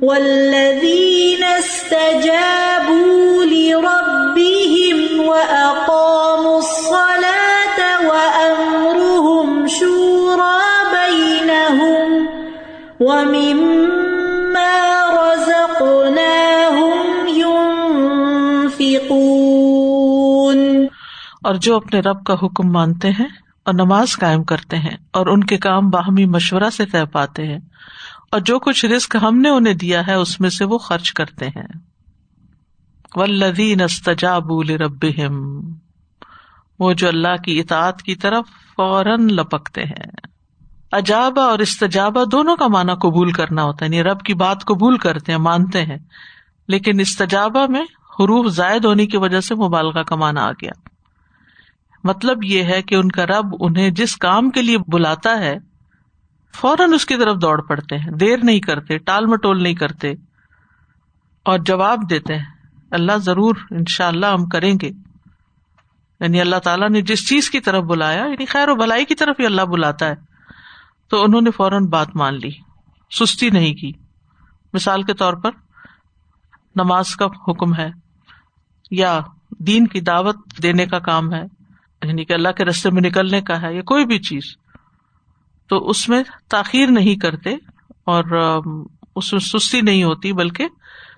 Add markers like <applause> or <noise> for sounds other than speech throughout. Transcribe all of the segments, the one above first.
والذین استجابوا لربهم وأقاموا الصلاة وأمرهم شورا بينهم ومما رزقناهم ينفقون اور جو اپنے رب کا حکم مانتے ہیں اور نماز قائم کرتے ہیں اور ان کے کام باہمی مشورہ سے طے پاتے ہیں اور جو کچھ رسک ہم نے انہیں دیا ہے، اس میں سے وہ خرچ کرتے ہیں۔ ولدین رب وہ جو اللہ کی اطاعت کی طرف فوراً لپکتے ہیں۔ اجابا اور استجابا دونوں کا معنی قبول کرنا ہوتا ہے یعنی رب کی بات قبول کرتے ہیں، مانتے ہیں۔ لیکن استجابا میں حروف زائد ہونے کی وجہ سے مبالغہ کا معنی آ گیا۔ مطلب یہ ہے کہ ان کا رب انہیں جس کام کے لیے بلاتا ہے فوراً اس کی طرف دوڑ پڑتے ہیں، دیر نہیں کرتے، ٹال مٹول نہیں کرتے اور جواب دیتے ہیں، اللہ ضرور ان شاء اللہ ہم کریں گے۔ یعنی اللہ تعالیٰ نے جس چیز کی طرف بلایا یعنی خیر و بھلائی کی طرف ہی اللہ بلاتا ہے، تو انہوں نے فوراً بات مان لی، سستی نہیں کی۔ مثال کے طور پر، نماز کا حکم ہے یا دین کی دعوت دینے کا کام ہے یعنی کہ اللہ کے رستے میں نکلنے کا ہے یا کوئی بھی چیز۔ تو اس میں تاخیر نہیں کرتے اور اس میں سستی نہیں ہوتی، بلکہ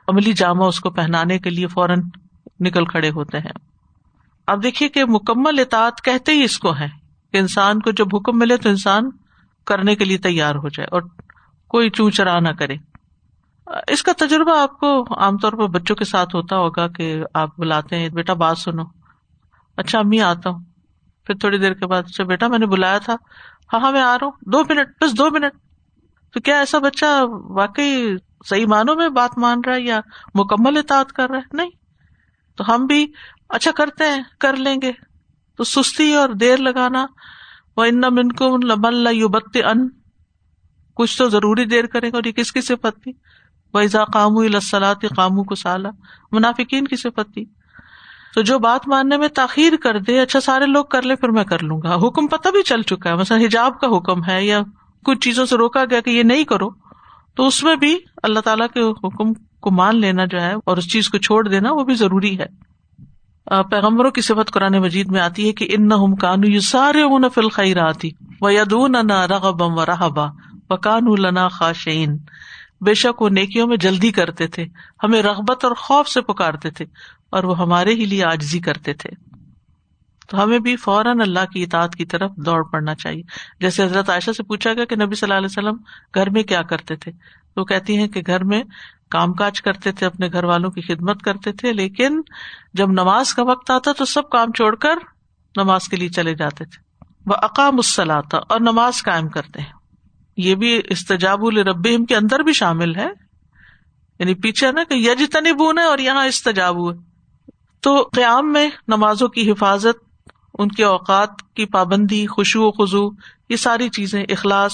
عملی جامع اس کو پہنانے کے لیے فوراً نکل کھڑے ہوتے ہیں۔ اب دیکھیے کہ مکمل اطاعت کہتے ہی اس کو ہے کہ انسان کو جب حکم ملے تو انسان کرنے کے لیے تیار ہو جائے اور کوئی چو چرا نہ کرے۔ اس کا تجربہ آپ کو عام طور پر بچوں کے ساتھ ہوتا ہوگا کہ آپ بلاتے ہیں، بیٹا بات سنو۔ اچھا امی آتا ہوں۔ پھر تھوڑی دیر کے بعد اچھا بیٹا، میں نے بلایا تھا۔ ہاں ہاں میں آ رہا ہوں۔ دو منٹ، بس دو منٹ۔ تو کیا ایسا بچہ واقعی صحیح معنوں میں بات مان رہا ہے یا مکمل اطاعت کر رہا ہے؟ نہیں۔ تو ہم بھی اچھا کرتے ہیں، کر لیں گے۔ تو سستی اور دیر لگانا۔ وہ ان من کو لمن بت ان کچھ تو ضروری دیر کریں گے۔ اور یہ کس کی صفت تھی؟ وہ ایزا قامو السلاط قامو کو سالہ منافقین کی صفت تھی۔ تو جو بات ماننے میں تاخیر کر دے اچھا سارے لوگ کر لے، پھر میں کر لوں گا۔ حکم پتہ بھی چل چکا ہے۔ مثلاً حجاب کا حکم ہے یا کچھ چیزوں سے روکا گیا کہ یہ نہیں کرو، تو اس میں بھی اللہ تعالیٰ کے حکم کو مان لینا جو ہے اور اس چیز کو چھوڑ دینا، وہ بھی ضروری ہے۔ پیغمبروں کی صفت قرآن مجید میں آتی ہے کہ ان نہ کانو یہ سارے اون فل خیر آتی و یدون نہ رغبم و رحبا و کانو لنا خاشین بے شک وہ نیکیوں میں جلدی کرتے تھے، ہمیں رغبت اور خوف سے پکارتے تھے۔ اور وہ ہمارے ہی لیے آجزی کرتے تھے۔ تو ہمیں بھی فوراً اللہ کی اطاعت کی طرف دوڑ پڑنا چاہیے۔ جیسے حضرت عائشہ سے پوچھا گیا کہ نبی صلی اللہ علیہ وسلم گھر میں کیا کرتے تھے وہ کہتی ہیں کہ گھر میں کام کاج کرتے تھے، اپنے گھر والوں کی خدمت کرتے تھے، لیکن جب نماز کا وقت آتا تو سب کام چھوڑ کر نماز کے لیے چلے جاتے تھے۔ وہ اقام السلاتا اور نماز قائم کرتے ہیں۔ یہ بھی استجاب الربیم کے اندر بھی شامل ہے۔ یعنی پیچھے نا کہ یج تنبون ہے اور یہاں استجاب ہے۔ تو قیام میں نمازوں کی حفاظت، ان کے اوقات کی پابندی خوشو و خزو یہ ساری چیزیں اخلاص۔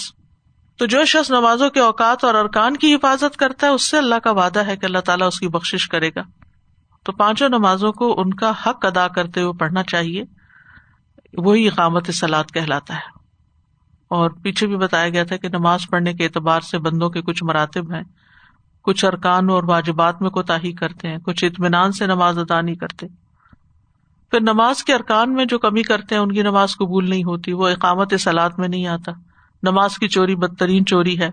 تو جو شخص نمازوں کے اوقات اور ارکان کی حفاظت کرتا ہے، اس سے اللہ کا وعدہ ہے کہ اللہ تعالیٰ اس کی بخش کرے گا۔ تو پانچوں نمازوں کو ان کا حق ادا کرتے ہوئے پڑھنا چاہیے۔ وہی اقامت سلاد کہلاتا ہے۔ اور پیچھے بھی بتایا گیا تھا کہ نماز پڑھنے کے اعتبار سے بندوں کے کچھ مراتب ہیں۔ کچھ ارکان اور واجبات میں کوتاہی کرتے ہیں، کچھ اطمینان سے نماز ادا نہیں کرتے۔ پھر نماز کے ارکان میں جو کمی کرتے ہیں، ان کی نماز قبول نہیں ہوتی، وہ اقامت سلاد میں نہیں آتا۔ نماز کی چوری بدترین چوری ہے۔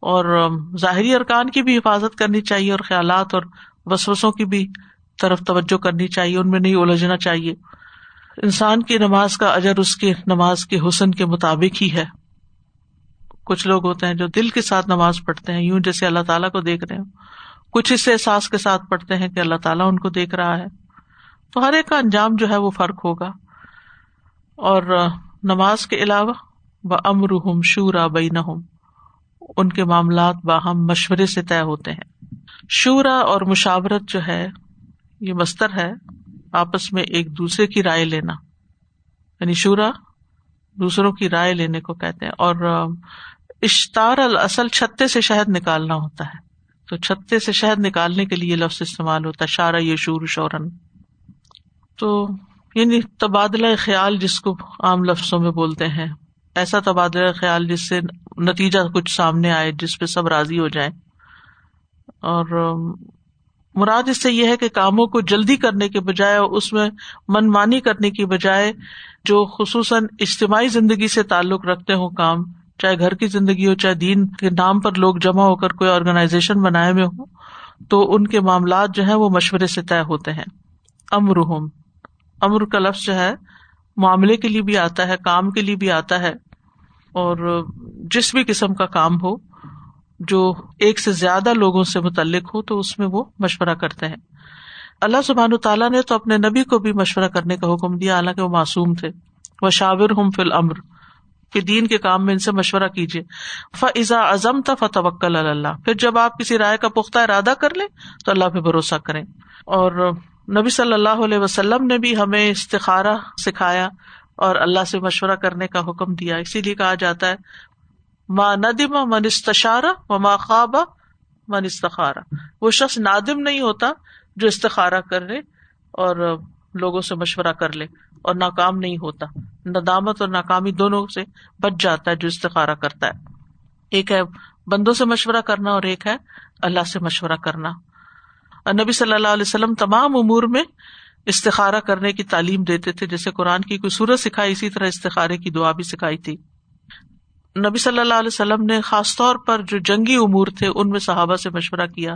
اور ظاہری ارکان کی بھی حفاظت کرنی چاہیے اور خیالات اور وسوسوں کی بھی طرف توجہ کرنی چاہیے، ان میں نہیں الجھنا چاہیے۔ انسان کی نماز کا اجر اس کے نماز کے حسن کے مطابق ہی ہے۔ کچھ لوگ ہوتے ہیں جو دل کے ساتھ نماز پڑھتے ہیں، یوں جیسے اللہ تعالیٰ کو دیکھ رہے ہوں۔ کچھ اس احساس کے ساتھ پڑھتے ہیں کہ اللہ تعالیٰ ان کو دیکھ رہا ہے۔ تو ہر ایک کا انجام جو ہے وہ فرق ہوگا۔ اور، نماز کے علاوہ وہ امر ہوں شورا بین ان کے معاملات باہم مشورے سے طے ہوتے ہیں۔ شورا اور مشاورت جو ہے، یہ مستر ہے، آپس میں ایک دوسرے کی رائے لینا۔ یعنی شورا دوسروں کی رائے لینے کو کہتے ہیں۔ اور اشتار الاصل چھتے سے شہد نکالنا ہوتا ہے۔ تو چھتے سے شہد نکالنے کے لیے لفظ استعمال ہوتا ہے، شارہ یشور شورن۔ تو یعنی تبادلہ خیال جس کو عام لفظوں میں بولتے ہیں۔ ایسا تبادلہ خیال جس سے نتیجہ کچھ سامنے آئے، جس پہ سب راضی ہو جائیں۔ اور مراد اس سے یہ ہے کہ کاموں کو جلدی کرنے کے بجائے اس میں من مانی کرنے کی بجائے جو خصوصاً اجتماعی زندگی سے تعلق رکھتے ہوں کام چاہے گھر کی زندگی ہو، چاہے دین کے نام پر لوگ جمع ہو کر کوئی آرگنائزیشن بنائے ہوئے ہوں، تو ان کے معاملات جو ہے وہ مشورے سے طے ہوتے ہیں۔ امر امر کا لفظ جو ہے، معاملے کے لیے بھی آتا ہے، کام کے لیے بھی آتا ہے۔ اور جس بھی قسم کا کام ہو، جو ایک سے زیادہ لوگوں سے متعلق ہو، تو اس میں وہ مشورہ کرتے ہیں۔ اللہ سبحان تعالیٰ نے تو اپنے نبی کو بھی مشورہ کرنے کا حکم دیا، حالانکہ وہ معصوم تھے۔ وہ شاور ہوں فل امر کہ دین کے کام میں ان سے مشورہ کیجیے فضا ازم تھا فتوکل اللہ پھر جب آپ کسی رائے کا پختہ ارادہ کر لیں، تو اللہ پہ بھروسہ کریں۔ اور نبی صلی اللہ علیہ وسلم نے بھی ہمیں استخارہ سکھایا اور اللہ سے مشورہ کرنے کا حکم دیا۔ اسی لیے کہا جاتا ہے ماں ندم من استشارہ و ماں خواب من استخارا وہ شخص نادم نہیں ہوتا جو استخارہ کر لے اور لوگوں سے مشورہ کر لے اور ناکام نہیں ہوتا۔ ندامت اور ناکامی دونوں سے بچ جاتا ہے جو استخارہ کرتا ہے۔ ایک ہے بندوں سے مشورہ کرنا اور ایک ہے اللہ سے مشورہ کرنا۔ اور نبی صلی اللہ علیہ وسلم تمام امور میں استخارہ کرنے کی تعلیم دیتے تھے، جیسے قرآن کی کوئی سورت سکھائی، اسی طرح استخارے کی دعا بھی سکھائی تھی۔ نبی صلی اللہ علیہ وسلم نے خاص طور پر جو جنگی امور تھے، ان میں صحابہ سے مشورہ کیا۔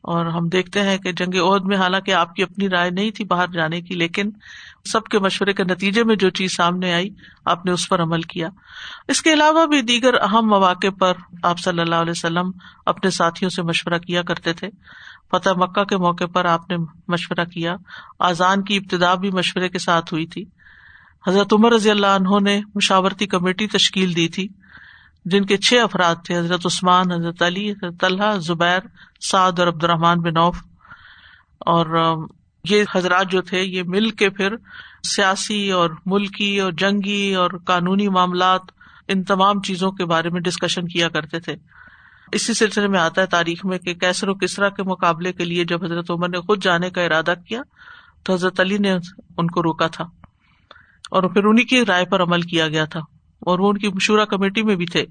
اور ہم دیکھتے ہیں کہ جنگ عہد میں حالانکہ آپ کی اپنی رائے نہیں تھی باہر جانے کی، لیکن سب کے مشورے کے نتیجے میں جو چیز سامنے آئی، آپ نے اس پر عمل کیا۔ اس کے علاوہ بھی دیگر اہم مواقع پر آپ صلی اللہ علیہ وسلم اپنے ساتھیوں سے مشورہ کیا کرتے تھے۔ فتح مکہ کے موقع پر آپ نے مشورہ کیا۔ آزان کی ابتدا بھی مشورے کے ساتھ ہوئی تھی۔ حضرت عمر رضی اللہ عنہ نے مشاورتی کمیٹی تشکیل دی تھی، جن کے چھ افراد تھے، حضرت عثمان، حضرت علی، حضرت اللہ زبیر سعد اور عبد الرحمان بن اوف اور یہ حضرات جو تھے، یہ مل کے پھر سیاسی اور ملکی اور جنگی اور قانونی معاملات، ان تمام چیزوں کے بارے میں ڈسکشن کیا کرتے تھے۔ اسی سلسلے میں آتا ہے تاریخ میں کہ کیسر و کسرا کے مقابلے کے لیے جب حضرت عمر نے خود جانے کا ارادہ کیا، تو حضرت علی نے ان کو روکا تھا۔ اور پھر انہیں کی رائے پر عمل کیا گیا تھا۔ اور وہ ان کی مشورہ کمیٹی میں بھی تھے۔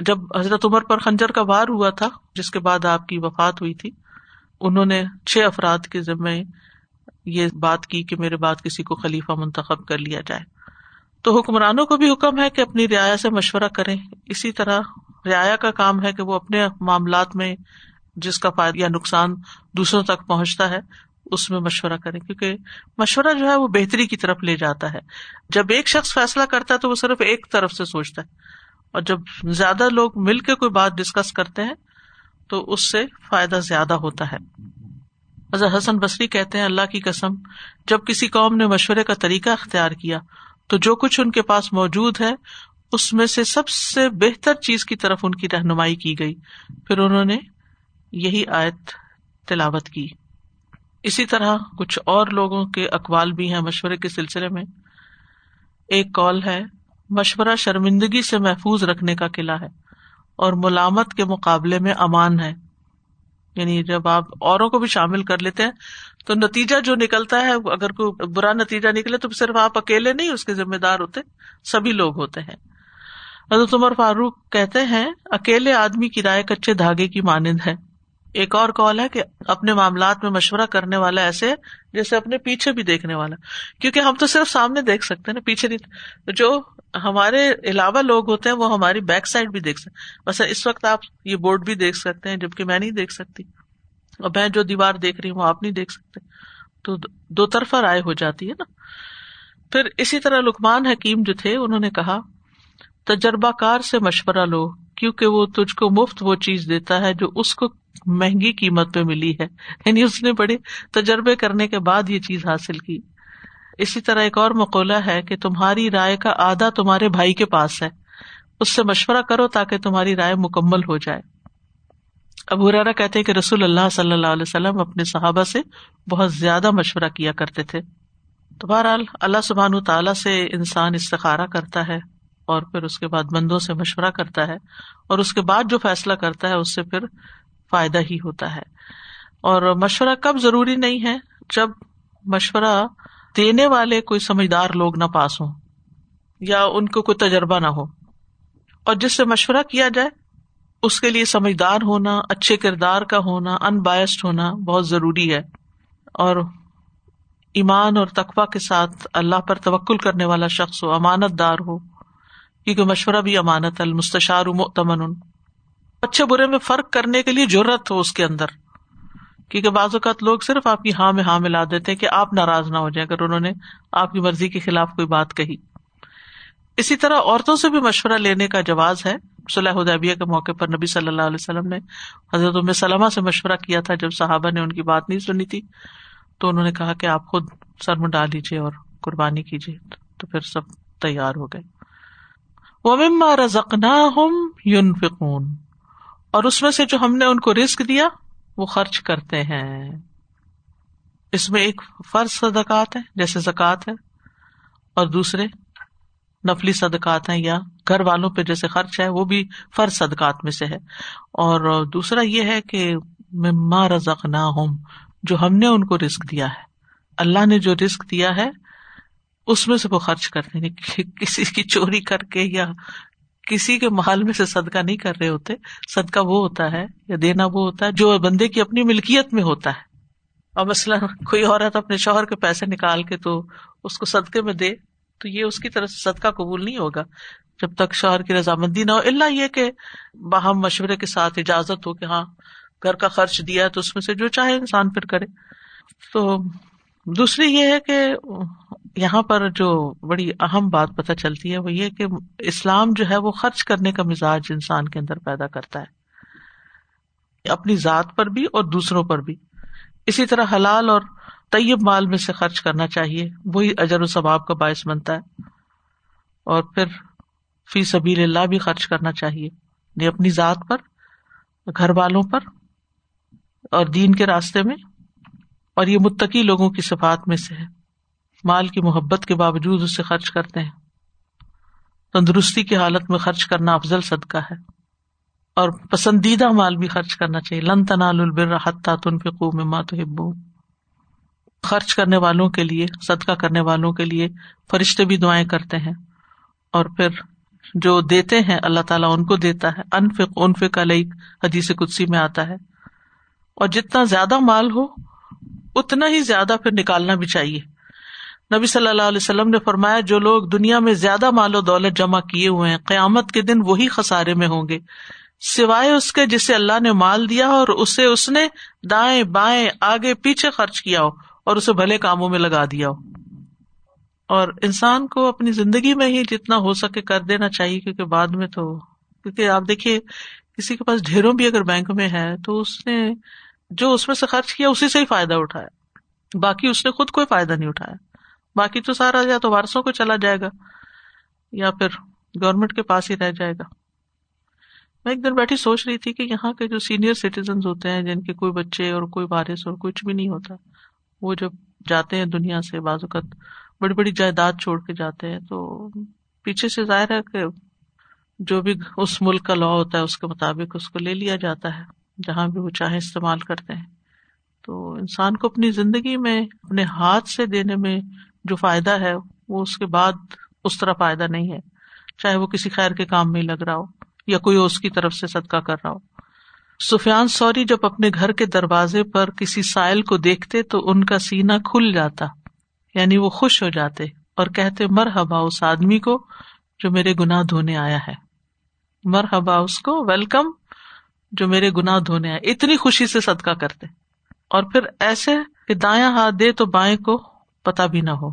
جب حضرت عمر پر خنجر کا وار ہوا تھا، جس کے بعد آپ کی وفات ہوئی تھی، انہوں نے چھ افراد کے ذمے یہ بات کی کہ میرے بعد کسی کو خلیفہ منتخب کر لیا جائے۔ تو حکمرانوں کو بھی حکم ہے کہ اپنی رعایا سے مشورہ کریں۔ اسی طرح رعایا کا کام ہے کہ وہ اپنے معاملات میں جس کا فائدہ یا نقصان دوسروں تک پہنچتا ہے، اس میں مشورہ کریں۔ کیونکہ مشورہ جو ہے وہ بہتری کی طرف لے جاتا ہے۔ جب ایک شخص فیصلہ کرتا ہے تو وہ صرف ایک طرف سے سوچتا ہے۔ اور جب زیادہ لوگ مل کے کوئی بات ڈسکس کرتے ہیں، تو اس سے فائدہ زیادہ ہوتا ہے۔ حضرت حسن بصری کہتے ہیں، اللہ کی قسم، جب کسی قوم نے مشورے کا طریقہ اختیار کیا، تو جو کچھ ان کے پاس موجود ہے، اس میں سے سب سے بہتر چیز کی طرف ان کی رہنمائی کی گئی۔ پھر انہوں نے یہی آیت تلاوت کی۔ اسی طرح کچھ اور لوگوں کے اقوال بھی ہیں مشورے کے سلسلے میں۔ ایک کال ہے مشورہ شرمندگی سے محفوظ رکھنے کا قلعہ ہے اور ملامت کے مقابلے میں امان ہے۔ یعنی جب آپ اوروں کو بھی شامل کر لیتے ہیں، تو نتیجہ جو نکلتا ہے، اگر کوئی برا نتیجہ نکلے تو صرف آپ اکیلے نہیں، اس کے ذمہ دار ہوتے، سبھی لوگ ہوتے ہیں۔ حضرت عمر فاروق کہتے ہیں، اکیلے آدمی کی رائے کچے دھاگے کی مانند ہے۔ ایک اور کال ہے کہ اپنے معاملات میں مشورہ کرنے والا ایسے جیسے اپنے پیچھے بھی دیکھنے والا۔ کیونکہ ہم تو صرف سامنے دیکھ سکتے ہیں نا، پیچھے نہیں۔ جو ہمارے علاوہ لوگ ہوتے ہیں، وہ ہماری بیک سائڈ بھی دیکھ سکتے بس اس وقت آپ یہ بورڈ بھی دیکھ سکتے ہیں، جبکہ میں نہیں دیکھ سکتی۔ اور میں جو دیوار دیکھ رہی ہوں، وہ آپ نہیں دیکھ سکتے۔ تو دو طرفہ رائے ہو جاتی ہے نا۔ پھر اسی طرح لکمان حکیم جو تھے، انہوں نے کہا، تجربہ کار سے مشورہ لو۔ کیونکہ وہ تجھ کو مفت وہ چیز دیتا ہے جو اس کو مہنگی قیمت پہ ملی ہے۔ یعنی اس نے بڑے تجربے کرنے کے بعد یہ چیز حاصل کی۔ اسی طرح ایک اور مقولہ ہے کہ تمہاری رائے کا آدھا تمہارے بھائی کے پاس ہے۔ اس سے مشورہ کرو تاکہ تمہاری رائے مکمل ہو جائے۔ اب ہرارا کہتے کہ رسول اللہ صلی اللہ علیہ وسلم اپنے صحابہ سے بہت زیادہ مشورہ کیا کرتے تھے۔ تو بہرحال اللہ سبحان تعالیٰ سے انسان استخارہ کرتا ہے۔ اور پھر اس کے بعد بندوں سے مشورہ کرتا ہے اور اس کے بعد جو فیصلہ کرتا ہے، اس سے پھر فائدہ ہی ہوتا ہے۔ اور مشورہ کب ضروری نہیں ہے؟ جب مشورہ دینے والے کوئی سمجھدار لوگ نہ پاس ہوں یا ان کو کوئی تجربہ نہ ہو۔ اور جس سے مشورہ کیا جائے، اس کے لیے سمجھدار ہونا، اچھے کردار کا ہونا ان بایسڈ ہونا بہت ضروری ہے۔ اور ایمان اور تقوا کے ساتھ اللہ پر توکل کرنے والا شخص ہو امانت دار ہو کیونکہ مشورہ بھی امانت، المستشار مؤتمن۔ اچھے برے میں فرق کرنے کے لیے ضرورت ہو اس کے اندر۔ کیونکہ بعض اوقات لوگ صرف آپ کی ہاں میں ہاں ملا دیتے کہ آپ ناراض نہ ہو جائے اگر انہوں نے آپ کی مرضی کے خلاف کوئی بات کہی۔ اسی طرح عورتوں سے بھی مشورہ لینے کا جواز ہے۔ صلاح ادیبیہ کے موقع پر نبی صلی اللہ علیہ وسلم نے حضرت سلمہ سے مشورہ کیا تھا۔ جب صحابہ نے ان کی بات نہیں سنی تھی تو انہوں نے کہا کہ آپ خود سر میں ڈال لیجیے اور قربانی کیجیے تو پھر سب تیار ہو گئے۔ وہ مما رزکنا ہم اور اس میں سے جو ہم نے ان کو رسک دیا، وہ خرچ کرتے ہیں۔ اس میں ایک فرض صدقات ہے، جیسے زکوٰۃ ہے، اور دوسرے نفلی صدقات ہیں، یا گھر والوں پہ جیسے خرچ ہے، وہ بھی فرض صدقات میں سے ہے۔ اور دوسرا یہ ہے کہ مما رزق نہ ہوں جو ہم نے ان کو رسک دیا ہے۔ اللہ نے جو رسک دیا ہے اس میں سے وہ خرچ کرتے ہیں کسی کی چوری کر کے یا کسی کے محل میں سے صدقہ نہیں کر رہے ہوتے۔ صدقہ وہ ہوتا ہے یا دینا وہ ہوتا ہے جو بندے کی اپنی ملکیت میں ہوتا ہے۔ اور مثلاً کوئی عورت اپنے شوہر کے پیسے نکال کے تو اس کو صدقے میں دے تو یہ اس کی طرف سے صدقہ قبول نہیں ہوگا۔ جب تک شوہر کی رضامندی نہ ہو۔ اللہ یہ کہ باہم مشورے کے ساتھ اجازت ہو کہ ہاں گھر کا خرچ دیا تو اس میں سے جو چاہے انسان پھر کرے۔ تو دوسری یہ ہے کہ یہاں پر جو بڑی اہم بات پتہ چلتی ہے وہ یہ کہ اسلام جو ہے وہ خرچ کرنے کا مزاج انسان کے اندر پیدا کرتا ہے، اپنی ذات پر بھی اور دوسروں پر بھی۔ اسی طرح حلال اور طیب مال میں سے خرچ کرنا چاہیے، وہی اجر و ثواب کا باعث بنتا ہے۔ اور پھر فی سبیل اللہ بھی خرچ کرنا چاہیے یعنی اپنی ذات پر، گھر والوں پر اور دین کے راستے میں۔ اور یہ متقی لوگوں کی صفات میں سے ہے۔ مال کی محبت کے باوجود اسے خرچ کرتے ہیں۔ تندرستی کی حالت میں خرچ کرنا افضل صدقہ ہے۔ اور پسندیدہ مال بھی خرچ کرنا چاہیے۔ لن تنال البر حتیٰ مما تحبون۔ خرچ کرنے والوں کے لیے، صدقہ کرنے والوں کے لیے فرشتے بھی دعائیں کرتے ہیں۔ اور پھر جو دیتے ہیں، اللہ تعالیٰ ان کو دیتا ہے۔ انفق انفق علیہ حدیث کدسی میں آتا ہے۔ اور جتنا زیادہ مال ہو اتنا ہی زیادہ پھر نکالنا بھی چاہیے۔ نبی صلی اللہ علیہ وسلم نے فرمایا، جو لوگ دنیا میں زیادہ مال و دولت جمع کیے ہوئے ہیں، قیامت کے دن وہی خسارے میں ہوں گے۔ سوائے اس کے جسے اللہ نے مال دیا اور اسے اس نے دائیں بائیں آگے پیچھے خرچ کیا ہو اور اسے بھلے کاموں میں لگا دیا ہو۔ اور انسان کو اپنی زندگی میں ہی جتنا ہو سکے کر دینا چاہیے، کیونکہ بعد میں تو، کیونکہ آپ دیکھیے، کسی کے پاس ڈھیروں بھی اگر بینک میں ہے تو اس نے جو اس میں سے خرچ کیا، اسی سے ہی فائدہ اٹھایا۔ باقی اس نے خود کوئی فائدہ نہیں اٹھایا۔ باقی تو سارا یا تو وارسوں کو چلا جائے گا، یا پھر گورنمنٹ کے پاس ہی رہ جائے گا۔ میں ایک دن بیٹھی سوچ رہی تھی کہ یہاں کے جو سینئر سٹیزن ہوتے ہیں، جن کے کوئی بچے اور کوئی بارش اور کچھ بھی نہیں ہوتا، وہ جب جاتے ہیں دنیا سے، بعض اوقات بڑی بڑی جائیداد چھوڑ کے جاتے ہیں، تو پیچھے سے ظاہر ہے کہ جو بھی اس ملک کا لا ہوتا ہے، اس کے مطابق اس کو لے لیا جاتا ہے۔ جہاں بھی وہ چاہے استعمال کرتے ہیں۔ تو انسان کو اپنی زندگی میں اپنے ہاتھ سے دینے میں جو فائدہ ہے، وہ اس کے بعد اس طرح فائدہ نہیں ہے۔ چاہے وہ کسی خیر کے کام میں لگ رہا ہو یا کوئی اس کی طرف سے صدقہ کر رہا ہو۔ سفیان سوری جب اپنے گھر کے دروازے پر کسی سائل کو دیکھتے تو ان کا سینا کھل جاتا یعنی وہ خوش ہو جاتے اور کہتے مر ہبا اس آدمی کو جو میرے گناہ دھونے آیا ہے۔ مر ہبا اس کو، ویلکم۔ جو میرے گناہ دھونے آئے اتنی خوشی سے صدقہ کرتے۔ اور پھر ایسے کہ دایاں ہاتھ دے تو بائیں کو پتا بھی نہ ہو۔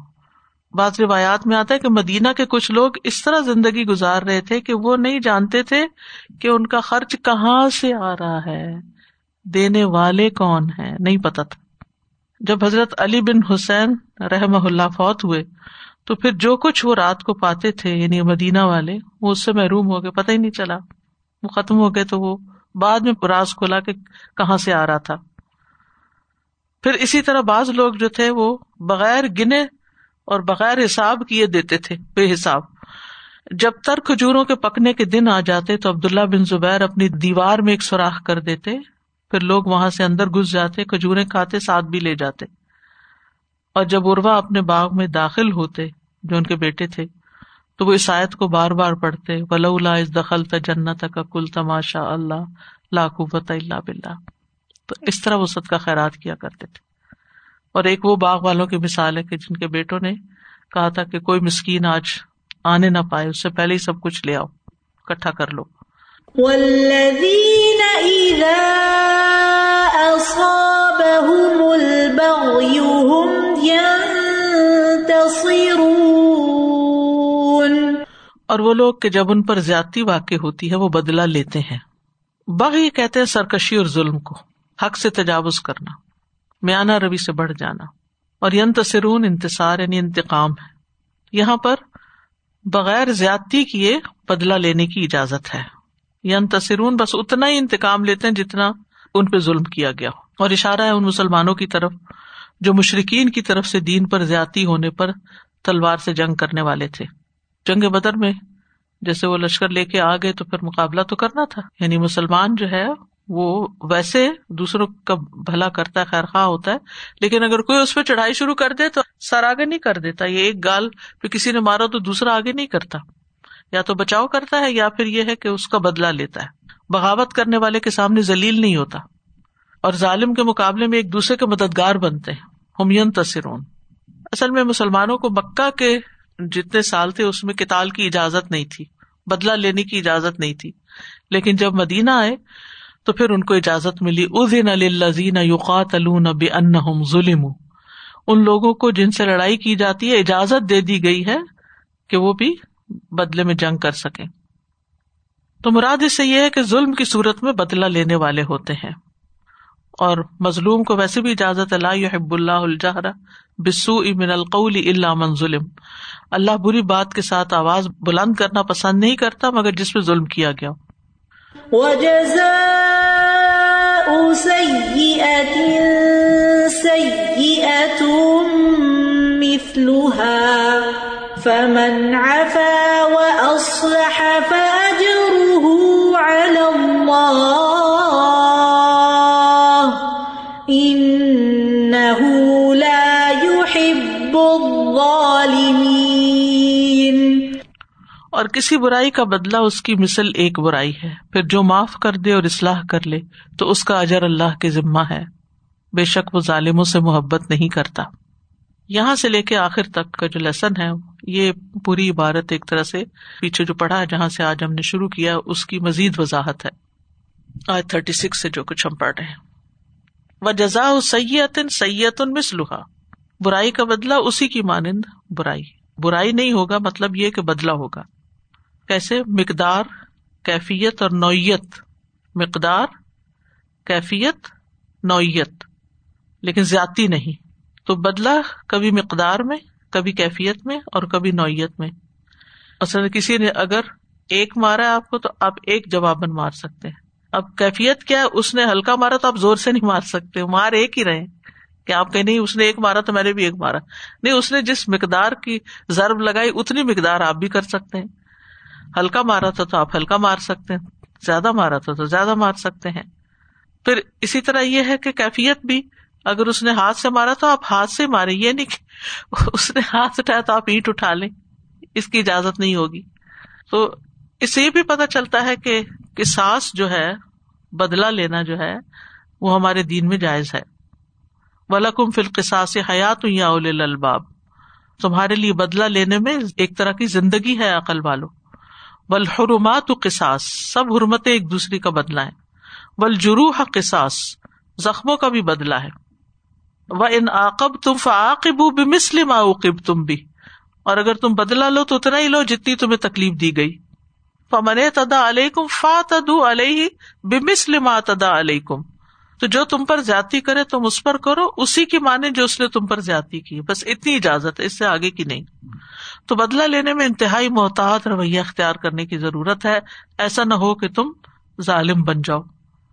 بعض روایات میں آتا ہے کہ مدینہ کے کچھ لوگ اس طرح زندگی گزار رہے تھے کہ وہ نہیں جانتے تھے کہ ان کا خرچ کہاں سے آ رہا ہے۔ دینے والے کون ہے نہیں پتا تھا۔ جب حضرت علی بن حسین رحم اللہ فوت ہوئے، تو پھر جو کچھ وہ رات کو پاتے تھے یعنی مدینہ والے، وہ اس سے محروم ہو گئے، پتہ ہی نہیں چلا۔ وہ ختم ہو گئے تو وہ بعد میں راز کھولا کہ کہاں سے آ رہا تھا۔ پھر اسی طرح بعض لوگ جو تھے وہ بغیر گنے اور بغیر حساب کیے دیتے تھے، بے حساب۔ جب تر کھجوروں کے پکنے کے دن آ جاتے تو عبداللہ بن زبیر اپنی دیوار میں ایک سوراخ کر دیتے۔ پھر لوگ وہاں سے اندر گھس جاتے کھجورے کھاتے، ساتھ بھی لے جاتے۔ اور جب اروا اپنے باغ میں داخل ہوتے، جو ان کے بیٹے تھے تو وہ اس آیت کو بار بار پڑھتے ولا اس دخل جنت کا کل تماشا اللہ لاقوت اللہ بلّہ تو اس طرح وہ صدقہ خیرات کیا کرتے تھے۔ اور ایک وہ باغ والوں کی مثال ہے کہ جن کے بیٹوں نے کہا تھا کہ کوئی مسکین آج آنے نہ پائے، اس سے پہلے ہی سب کچھ لے آؤ کٹھا کر لو۔ اور وہ لوگ کہ جب ان پر زیادتی واقع ہوتی ہے وہ بدلا لیتے ہیں۔ بغ یہ کہتے ہیں سرکشی اور ظلم کو، حق سے تجاوز کرنا، میانہ روی سے بڑھ جانا، اور ینتصرون انتصار یعنی انتقام ہے۔ یہاں پر بغیر زیادتی کیے بدلا لینے کی اجازت ہے۔ ینتصرون بس اتنا ہی انتقام لیتے ہیں جتنا ان پہ ظلم کیا گیا ہو۔ اور اشارہ ہے ان مسلمانوں کی طرف، جو مشرقین کی طرف سے دین پر زیادتی ہونے پر تلوار سے جنگ کرنے والے تھے۔ جنگ بدر میں جیسے وہ لشکر لے کے آ گئے تو پھر مقابلہ تو کرنا تھا۔ یعنی مسلمان جو ہے وہ ویسے دوسروں کا بھلا کرتا ہے، خیر خواہ ہوتا ہے، لیکن اگر کوئی اس پہ چڑھائی شروع کر دے تو سر آگے نہیں کر دیتا۔ یہ ایک گال پہ کسی نے مارا تو دوسرا آگے نہیں کرتا۔ یا تو بچاؤ کرتا ہے یا پھر یہ ہے کہ اس کا بدلا لیتا ہے۔ بغاوت کرنے والے کے سامنے ذلیل نہیں ہوتا۔ اور ظالم کے مقابلے میں ایک دوسرے کے مددگار بنتے ہیں۔ ہمین تصرون اصل میں مسلمانوں کو مکہ کے جتنے سال تھے اس میں کتال کی اجازت نہیں تھی بدلا لینے کی اجازت نہیں تھی۔ لیکن جب مدینہ آئے تو پھر ان کو اجازت ملی ادین الزین یوقات ان ظلم ان لوگوں کو جن سے لڑائی کی جاتی ہے، اجازت دے دی گئی ہے کہ وہ بھی بدلے میں جنگ کر سکیں۔ تو مراد اس سے یہ ہے کہ ظلم کی صورت میں بدلا لینے والے ہوتے ہیں۔ اور مظلوم کو ویسے بھی اجازت اللہ یحب اللہ الجہر بسو امن القول اللہ من ظلم۔ اللہ بری بات کے ساتھ آواز بلند کرنا پسند نہیں کرتا، مگر جس پہ ظلم کیا گیا۔ فمن عفا وأصلح فأجره على الله اور کسی برائی کا بدلہ اس کی مثل ایک برائی ہے۔ پھر جو معاف کر دے اور اصلاح کر لے، تو اس کا اجر اللہ کے ذمہ ہے۔ بے شک وہ ظالموں سے محبت نہیں کرتا۔ یہاں سے لے کے آخر تک کا جو لیسن ہے، یہ پوری عبارت ایک طرح سے پیچھے جو پڑھا، جہاں سے آج ہم نے شروع کیا، اس کی مزید وضاحت ہے۔ آج تھرٹی سکس سے جو کچھ ہم پڑھ رہے ہیں۔ وہ جزا سید سید مسلوحا برائی کا بدلا اسی کی مانند برائی۔ برائی نہیں ہوگا مطلب یہ کہ بدلا ہوگا۔ کیسے مقدار، کیفیت اور نوعیت، مقدار، کیفیت، نوعیت، لیکن زیادتی نہیں۔ تو بدلا کبھی مقدار میں، کبھی کیفیت میں اور کبھی نوعیت میں۔ اصل کسی نے اگر ایک مارا ہے آپ کو تو آپ ایک جواب مار سکتے ہیں۔ اب کیفیت کیا اس نے ہلکا مارا تو آپ زور سے نہیں مار سکتے۔ مار ایک ہی رہے کہ آپ کہ نہیں، اس نے ایک مارا تو میں نے بھی ایک مارا۔ نہیں، اس نے جس مقدار کی ضرب لگائی، اتنی مقدار آپ بھی کر سکتے ہیں۔ ہلکا مارا تھا تو آپ ہلکا مار سکتے ہیں، زیادہ مارا تھا تو زیادہ مار سکتے ہیں۔ پھر اسی طرح یہ ہے کہ کیفیت بھی، اگر اس نے ہاتھ سے مارا تو آپ ہاتھ سے مارے یہ نہیں کہ اس نے ہاتھ اٹھایا تو آپ اینٹ اٹھا لیں، اس کی اجازت نہیں ہوگی۔ تو اس سے یہ بھی پتا چلتا ہے کہ ساس جو ہے بدلا لینا جو ہے، وہ ہمارے دین میں جائز ہے۔ ولکم فلقساس حیات یا اول الباب تمہارے لیے بدلا لینے میں ایک طرح کی زندگی ہے، عقل والو بل حرمات قصاص، سب حرمتیں ایک دوسری کا بدلا ہے بل جروح قصاص، زخموں کا بھی بدلا ہے۔ وہ ان عقب تم فعاقب بمسل عقب تم بھی اور اگر تم بدلا لو تو اتنا ہی لو جتنی تمہیں تکلیف دی گئی۔ فمن تدا علیہ کم فا تدو علیہ بمسل ما تدا علیہ کم تو جو تم پر زیادتی کرے تم اس پر کرو، اسی کی مانے جو اس نے تم پر زیادتی کی۔ بس اتنی اجازت ہے، اس سے آگے کی نہیں۔ تو بدلا لینے میں انتہائی محتاط رویہ اختیار کرنے کی ضرورت ہے۔ ایسا نہ ہو کہ تم ظالم بن جاؤ،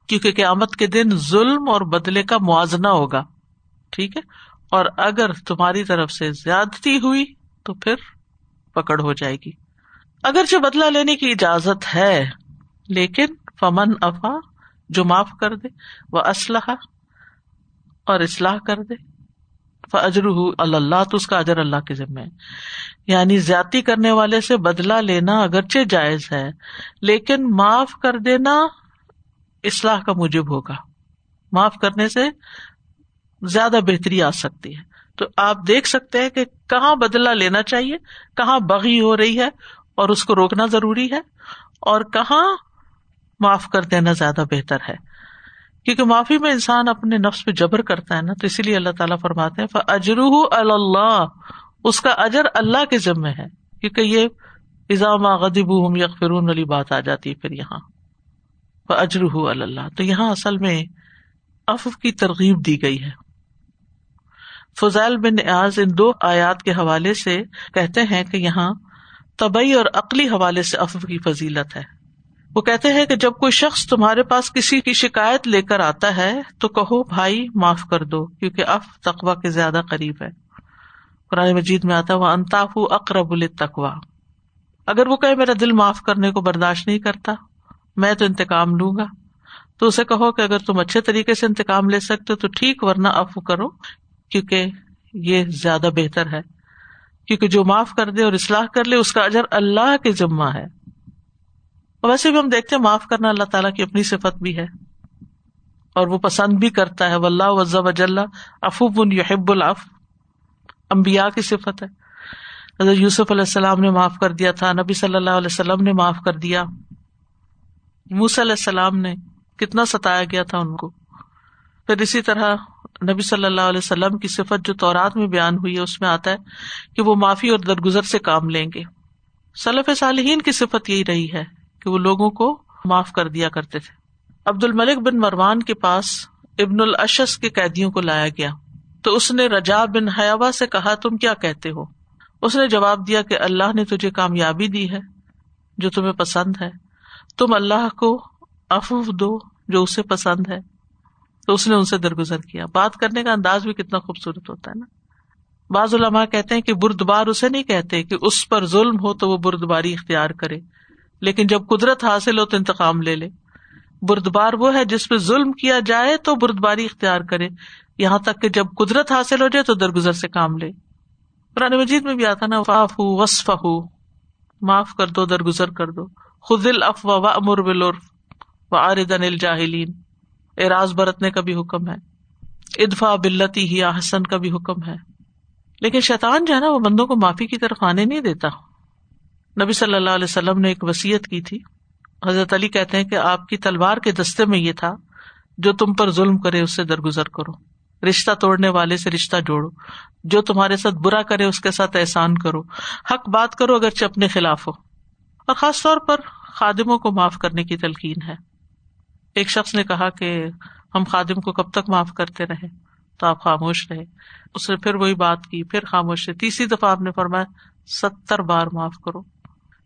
کیونکہ قیامت کے دن ظلم اور بدلے کا موازنہ ہوگا۔ ٹھیک ہے؟ اور اگر تمہاری طرف سے زیادتی ہوئی تو پھر پکڑ ہو جائے گی۔ اگرچہ بدلا لینے کی اجازت ہے، لیکن فمن افا جو معاف کر دے، وہ اسلحہ اور اصلاح کر دے۔ فجر اللہ، تو اس کا اجر اللہ کے ذمے ہے۔ یعنی زیادتی کرنے والے سے بدلا لینا اگرچہ جائز ہے، لیکن معاف کر دینا اصلاح کا موجب ہوگا۔ معاف کرنے سے زیادہ بہتری آ سکتی ہے۔ تو آپ دیکھ سکتے ہیں کہ کہاں بدلا لینا چاہیے، کہاں بغی ہو رہی ہے اور اس کو روکنا ضروری ہے، اور کہاں معاف کر دینا زیادہ بہتر ہے۔ کیونکہ معافی میں انسان اپنے نفس پہ جبر کرتا ہے نا، تو اسی لیے اللہ تعالیٰ فرماتے ہیں اجرو اللہ اس کا اجر اللہ کے ذمے ہے، کیونکہ یہ اضام غدیب یکفرون والی بات آ جاتی ہے پھر یہاں۔ اجرو اللہ۔ تو یہاں اصل میں اف کی ترغیب دی گئی ہے۔ فضائل بن نیاز ان دو آیات کے حوالے سے کہتے ہیں کہ یہاں طبی اور عقلی حوالے سے اف کی فضیلت ہے۔ وہ کہتے ہیں کہ جب کوئی شخص تمہارے پاس کسی کی شکایت لے کر آتا ہے، تو کہو بھائی، معاف کر دو، کیونکہ اف تقوا کے زیادہ قریب ہے۔ قرآن مجید میں آتا وہ انتاف اقرب التقوا اگر وہ کہ میرا دل معاف کرنے کو برداشت نہیں کرتا، میں تو انتقام لوں گا۔ تو اسے کہو کہ اگر تم اچھے طریقے سے انتقام لے سکتے تو ٹھیک، ورنہ اف کرو، کیونکہ یہ زیادہ بہتر ہے۔ کیونکہ جو معاف کر دے اور اصلاح کر لے، اس کا اجر اللہ کے ذمہ ہے۔ ویسے بھی ہم دیکھتے ہیں، معاف کرنا اللہ تعالیٰ کی اپنی صفت بھی ہے۔ اور وہ پسند بھی کرتا ہے ولہ وزا وجل افوب یحب العف امبیا کی صفت ہے۔ حضرت یوسف علیہ السلام نے معاف کر دیا تھا، نبی صلی اللہ علیہ وسلم نے معاف کر دیا۔ موس علیہ السلام نے کتنا ستایا گیا تھا ان کو۔ پھر اسی طرح نبی صلی اللہ علیہ وسلم کی صفت جو تورات میں بیان ہوئی ہے، اس میں آتا ہے کہ وہ معافی اور درگزر سے کام لیں گے۔ صلف صالحین کی صفت یہی رہی ہے کہ وہ لوگوں کو معاف کر دیا کرتے تھے۔ عبد الملک بن مروان کے پاس ابن الشس کے قیدیوں کو لایا گیا۔ تو اس نے رجا بن حیابا سے کہا، تم کیا کہتے ہو؟ اس نے جواب دیا کہ اللہ نے تجھے کامیابی دی ہے، جو تمہیں پسند ہے۔ تم اللہ کو افوف دو جو اسے پسند ہے۔ تو اس نے ان سے درگزر کیا۔ بات کرنے کا انداز بھی کتنا خوبصورت ہوتا ہے نا۔ بعض علماء کہتے ہیں کہ بردبار اسے نہیں کہتے کہ اس پر ظلم ہو تو وہ بردباری اختیار کرے۔ لیکن جب قدرت حاصل ہو تو انتقام لے لے۔ بردبار وہ ہے جس پہ ظلم کیا جائے تو بردباری اختیار کرے۔ یہاں تک کہ جب قدرت حاصل ہو جائے تو درگزر سے کام لے۔ قرآن مجید میں بھی آتا نا واف ہو وصف ہو معاف کر دو، درگزر کر دو۔ خد الف و امر بلرف و آردن الجاہلین اراض برتنے کا بھی حکم ہے۔ ادفا بلتی ہی آحسن کا بھی حکم ہے۔ لیکن شیطان جو ہے نا، وہ بندوں کو معافی کی طرف آنے نہیں دیتا۔ نبی صلی اللہ علیہ وسلم نے ایک وسیعت کی تھی۔ حضرت علی کہتے ہیں کہ آپ کی تلوار کے دستے میں یہ تھا، جو تم پر ظلم کرے، اس سے درگزر کرو۔ رشتہ توڑنے والے سے رشتہ جوڑو، جو تمہارے ساتھ برا کرے اس کے ساتھ احسان کرو۔ حق بات کرو اگرچہ اپنے خلاف ہو۔ اور خاص طور پر خادموں کو معاف کرنے کی تلقین ہے۔ ایک شخص نے کہا کہ ہم خادم کو کب تک معاف کرتے رہے؟ تو آپ خاموش رہے۔ اس نے پھر وہی بات کی، پھر خاموش رہے۔ تیسری دفعہ آپ نے فرمایا، ستر بار معاف کرو۔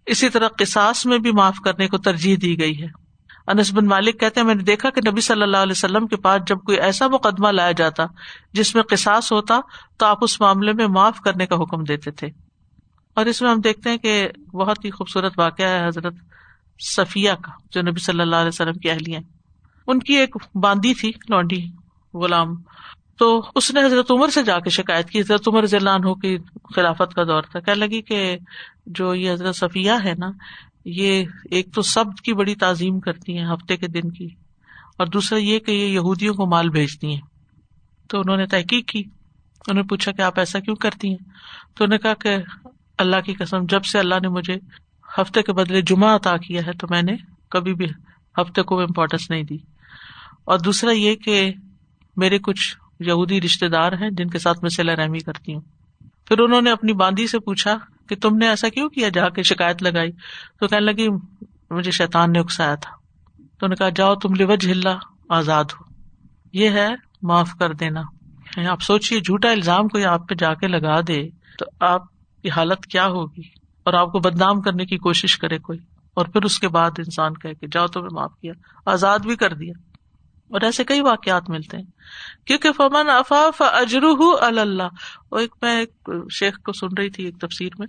اسی طرح قساس میں بھی معاف کرنے کو ترجیح دی گئی ہے۔ انس بن مالک کہتے ہیں، میں نے دیکھا کہ نبی صلی اللہ علیہ وسلم کے پاس جب کوئی ایسا مقدمہ لایا جاتا جس میں قساس ہوتا تو آپ اس معاملے میں معاف کرنے کا حکم دیتے تھے۔ اور اس میں ہم دیکھتے ہیں کہ بہت ہی خوبصورت واقعہ ہے حضرت صفیہ کا، جو نبی صلی اللہ علیہ وسلم کی اہلیہ ان کی ایک باندھی تھی، لونڈی غلام۔ تو اس نے حضرت عمر سے جا کے شکایت کی۔ حضرت عمر ضلع کی خلافت کا دور تھا۔ کہنے لگی کہ جو یہ حضرت صفیہ ہے نا یہ ایک تو سب کی بڑی تعظیم کرتی ہیں ہفتے کے دن کی، اور دوسرا یہ کہ یہ یہودیوں کو مال بھیجتی ہیں۔ تو انہوں نے تحقیق کی، انہوں نے پوچھا کہ آپ ایسا کیوں کرتی ہیں؟ تو انہوں نے کہا کہ اللہ کی قسم، جب سے اللہ نے مجھے ہفتے کے بدلے جمعہ عطا کیا ہے تو میں نے کبھی بھی ہفتے کو امپورٹینس نہیں دی۔ اور دوسرا یہ کہ میرے کچھ یہودی رشتے دار ہیں جن کے ساتھ میں سلا رحمی کرتی ہوں۔ پھر انہوں نے اپنی باندھی سے پوچھا کہ تم نے ایسا کیوں کیا جا کے شکایت لگائی؟ تو کہنے لگی، مجھے شیتان نے اکسایا تھا۔ تو نے کہا، جاؤ تم لوج ہلا آزاد ہو۔ یہ ہے، معاف کر دینا۔ یعنی آپ سوچیے جھوٹا الزام کوئی آپ پہ جا کے لگا دے، تو آپ کی حالت کیا ہوگی؟ اور آپ کو بدنام کرنے کی کوشش کرے کوئی۔ اور پھر اس کے بعد انسان کہ، جاؤ تو میں معاف کیا۔ آزاد بھی کر دیا۔ اور ایسے کئی واقعات ملتے ہیں۔ کیونکہ فمن افاف اجرو اللہ اور ایک میں ایک شیخ کو سن رہی تھی ایک تفسیر میں۔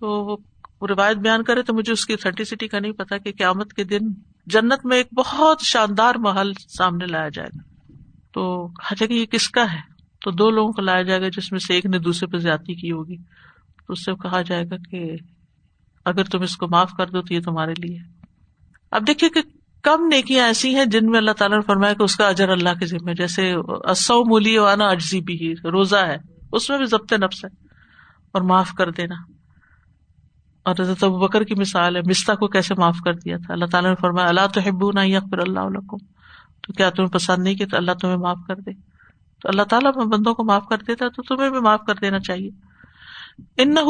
تو وہ روایت بیان کرے تو مجھے اس کی اتھینٹیسٹی کا نہیں پتا کہ قیامت کے دن جنت میں ایک بہت شاندار محل سامنے لایا جائے گا۔ تو کہ یہ کس کا ہے؟ تو دو لوگوں کو لایا جائے گا جس میں سے ایک نے دوسرے پہ زیادتی کی ہوگی۔ تو اس سے کہا جائے گا کہ اگر تم اس کو معاف کر دو تو یہ تمہارے لیے۔ اب دیکھیے کہ کم نیکیاں ایسی ہیں جن میں اللہ تعالیٰ نے فرمایا کہ اس کا اجر اللہ کے ذمہ جیسے اصو مولی وانا اجزی بھی روزہ ہے۔ اس میں بھی ضبط نفس ہے۔ اور معاف کر دینا۔ اور حضرت ابو بکر کی مثال ہے مستا کو کیسے معاف کر دیا تھا؟ اللہ تعالیٰ نے فرمایا اللہ تو حبو نہ پھر اللہ علیہ تو کیا تمہیں پسند نہیں کہ تو اللہ تمہیں معاف کر دے۔ تو اللہ تعالیٰ بندوں کو معاف کر دیتا تو تمہیں بھی معاف کر دینا چاہیے۔ ان نہ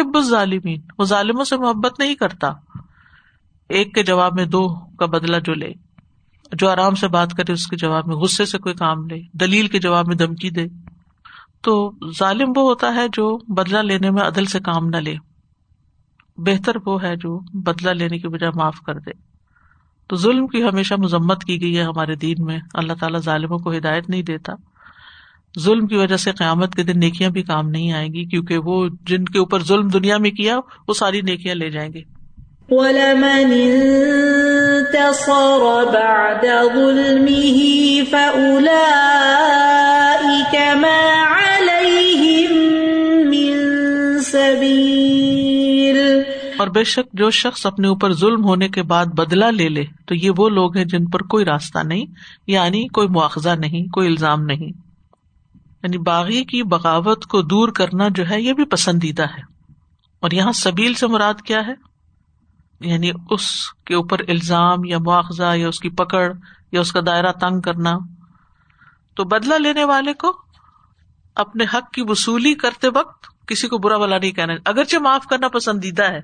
حب الظالمین۔ وہ ظالموں سے محبت نہیں کرتا۔ ایک کے جواب میں دو کا بدلا جو لے، جو آرام سے بات کرے، اس کے جواب میں غصے سے کوئی کام لے، دلیل کے جواب میں دھمکی دے۔ تو ظالم وہ ہوتا ہے جو بدلا لینے میں عدل سے کام نہ لے۔ بہتر وہ ہے جو بدلا لینے کی بجائے معاف کر دے۔ تو ظلم کی ہمیشہ مذمت کی گئی ہے ہمارے دین میں۔ اللہ تعالیٰ ظالموں کو ہدایت نہیں دیتا۔ ظلم کی وجہ سے قیامت کے دن نیکیاں بھی کام نہیں آئیں گی، کیونکہ وہ جن کے اوپر ظلم دنیا میں کیا، وہ ساری نیکیاں لے جائیں گے۔ اور بے شک جو شخص اپنے اوپر ظلم ہونے کے بعد بدلا لے لے، تو یہ وہ لوگ ہیں جن پر کوئی راستہ نہیں یعنی کوئی مواخذہ نہیں، کوئی الزام نہیں۔ یعنی باغی کی بغاوت کو دور کرنا جو ہے، یہ بھی پسندیدہ ہے۔ اور یہاں سبیل سے مراد کیا ہے؟ یعنی اس کے اوپر الزام یا مواخذہ یا اس کی پکڑ یا اس کا دائرہ تنگ کرنا، تو بدلا لینے والے کو اپنے حق کی وصولی کرتے وقت کسی کو برا بلا نہیں کہنا۔ اگرچہ معاف کرنا پسندیدہ ہے،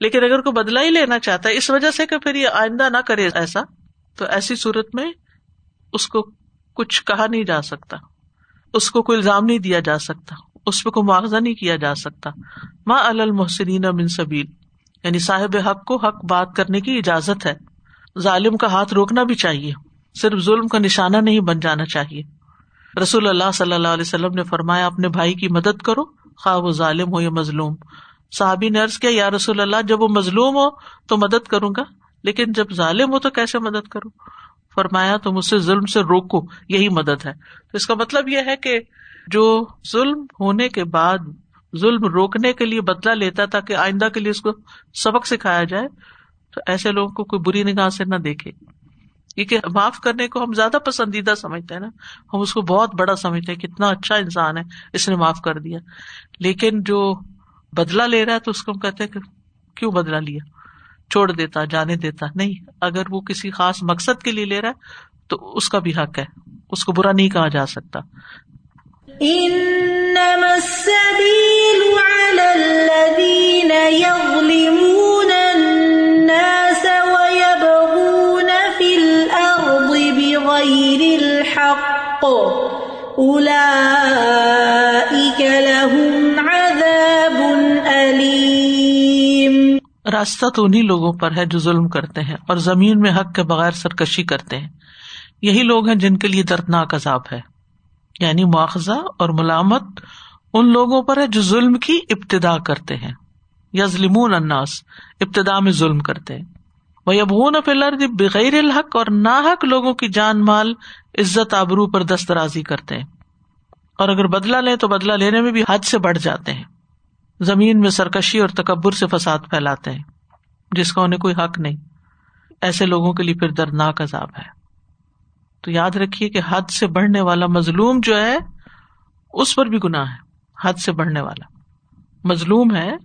لیکن اگر کوئی بدلا ہی لینا چاہتا ہے، اس وجہ سے کہ پھر یہ آئندہ نہ کرے ایسا، تو ایسی صورت میں اس کو کچھ کہا نہیں جا سکتا۔ اس کو کوئی الزام نہیں دیا جا سکتا۔ اس پہ کوئی معاوضہ نہیں کیا جا سکتا۔ ماں المحسنین من سبیل۔ یعنی صاحب حق کو حق بات کرنے کی اجازت ہے۔ ظالم کا ہاتھ روکنا بھی چاہیے۔ صرف ظلم کا نشانہ نہیں بن جانا چاہیے۔ رسول اللہ صلی اللہ علیہ وسلم نے فرمایا، اپنے بھائی کی مدد کرو، خواہ وہ ظالم ہو یا مظلوم۔ صحابی نے عرض کیا، یا رسول اللہ، جب وہ مظلوم ہو تو مدد کروں گا، لیکن جب ظالم ہو تو کیسے مدد کروں؟ فرمایا، تم اسے ظلم سے روکو، یہی مدد ہے۔ تو اس کا مطلب یہ ہے کہ جو ظلم ہونے کے بعد ظلم روکنے کے لیے بدلا لیتا تاکہ آئندہ کے لیے اس کو سبق سکھایا جائے، تو ایسے لوگوں کو کوئی بری نگاہ سے نہ دیکھے۔ کیونکہ معاف کرنے کو ہم زیادہ پسندیدہ سمجھتے ہیں نا۔ ہم اس کو بہت بڑا سمجھتے ہیں، کتنا اچھا انسان ہے، اس نے معاف کر دیا۔ لیکن جو بدلا لے رہا ہے تو اس کو ہم کہتے ہیں کہ کیوں بدلا لیا؟ چھوڑ دیتا، جانے دیتا۔ نہیں، اگر وہ کسی خاص مقصد کے لیے لے رہا ہے تو اس کا بھی حق ہے، اس کو برا نہیں کہا جا سکتا۔ انما السبيل على الذين يظلمون الناس ويبغون في الارض بغير الحق. أولئك لهم عذاب أليم. راستہ تو انہیں لوگوں پر ہے جو ظلم کرتے ہیں اور زمین میں حق کے بغیر سرکشی کرتے ہیں۔ یہی لوگ ہیں جن کے لیے دردناک عذاب ہے۔ یعنی مواخذہ اور ملامت ان لوگوں پر ہے جو ظلم کی ابتدا کرتے ہیں۔ یا ظلمون اناس ابتدا میں ظلم کرتے ہیں۔ وہ ابغون فلر بغیر الحق اور نا حق لوگوں کی جان مال، عزت، آبرو پر دسترازی کرتے ہیں۔ اور اگر بدلا لیں تو بدلا لینے میں بھی حد سے بڑھ جاتے ہیں۔ زمین میں سرکشی اور تکبر سے فساد پھیلاتے ہیں، جس کا انہیں کوئی حق نہیں۔ ایسے لوگوں کے لیے پھر دردناک عذاب ہے۔ تو یاد رکھیے کہ حد سے بڑھنے والا مظلوم جو ہے، اس پر بھی گناہ ہے، حد سے بڑھنے والا۔ مظلوم ہے،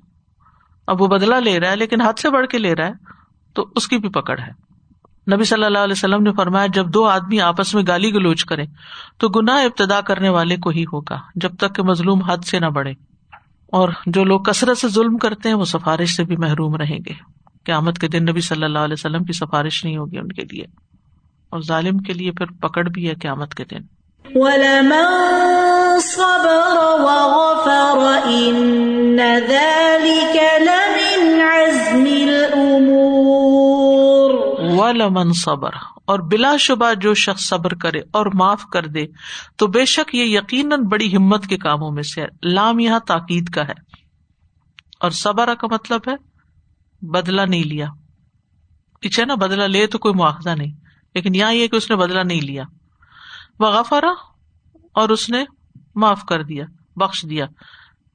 اب وہ بدلا لے رہا ہے، لیکن حد سے بڑھ کے لے رہا ہے، تو اس کی بھی پکڑ ہے۔ نبی صلی اللہ علیہ وسلم نے فرمایا، جب دو آدمی آپس میں گالی گلوچ کرے تو گناہ ابتدا کرنے والے کو ہی ہوگا، جب تک کہ مظلوم حد سے نہ بڑھے۔ اور جو لوگ کثرت سے ظلم کرتے ہیں، وہ سفارش سے بھی محروم رہیں گے۔ قیامت کے دن نبی صلی اللہ علیہ وسلم کی سفارش نہیں ہوگی ان کے لیے۔ اور ظالم کے لیے پھر پکڑ بھی ہے قیامت کے دن۔ لمن صبر۔ اور بلا شبہ جو شخص صبر کرے اور معاف کر دے تو بے شک یہ یقیناً بڑی ہمت کے کاموں میں سے لام یہاں تاکید کا ہے۔ اور صبر کا مطلب ہے بدلا نہیں لیا۔ پیچھے نا؟ بدلا لے تو کوئی مواخذہ نہیں۔ لیکن یہاں یہ کہ اس نے بدلا نہیں لیا۔ وہ غفارا اور اس نے معاف کر دیا، بخش دیا،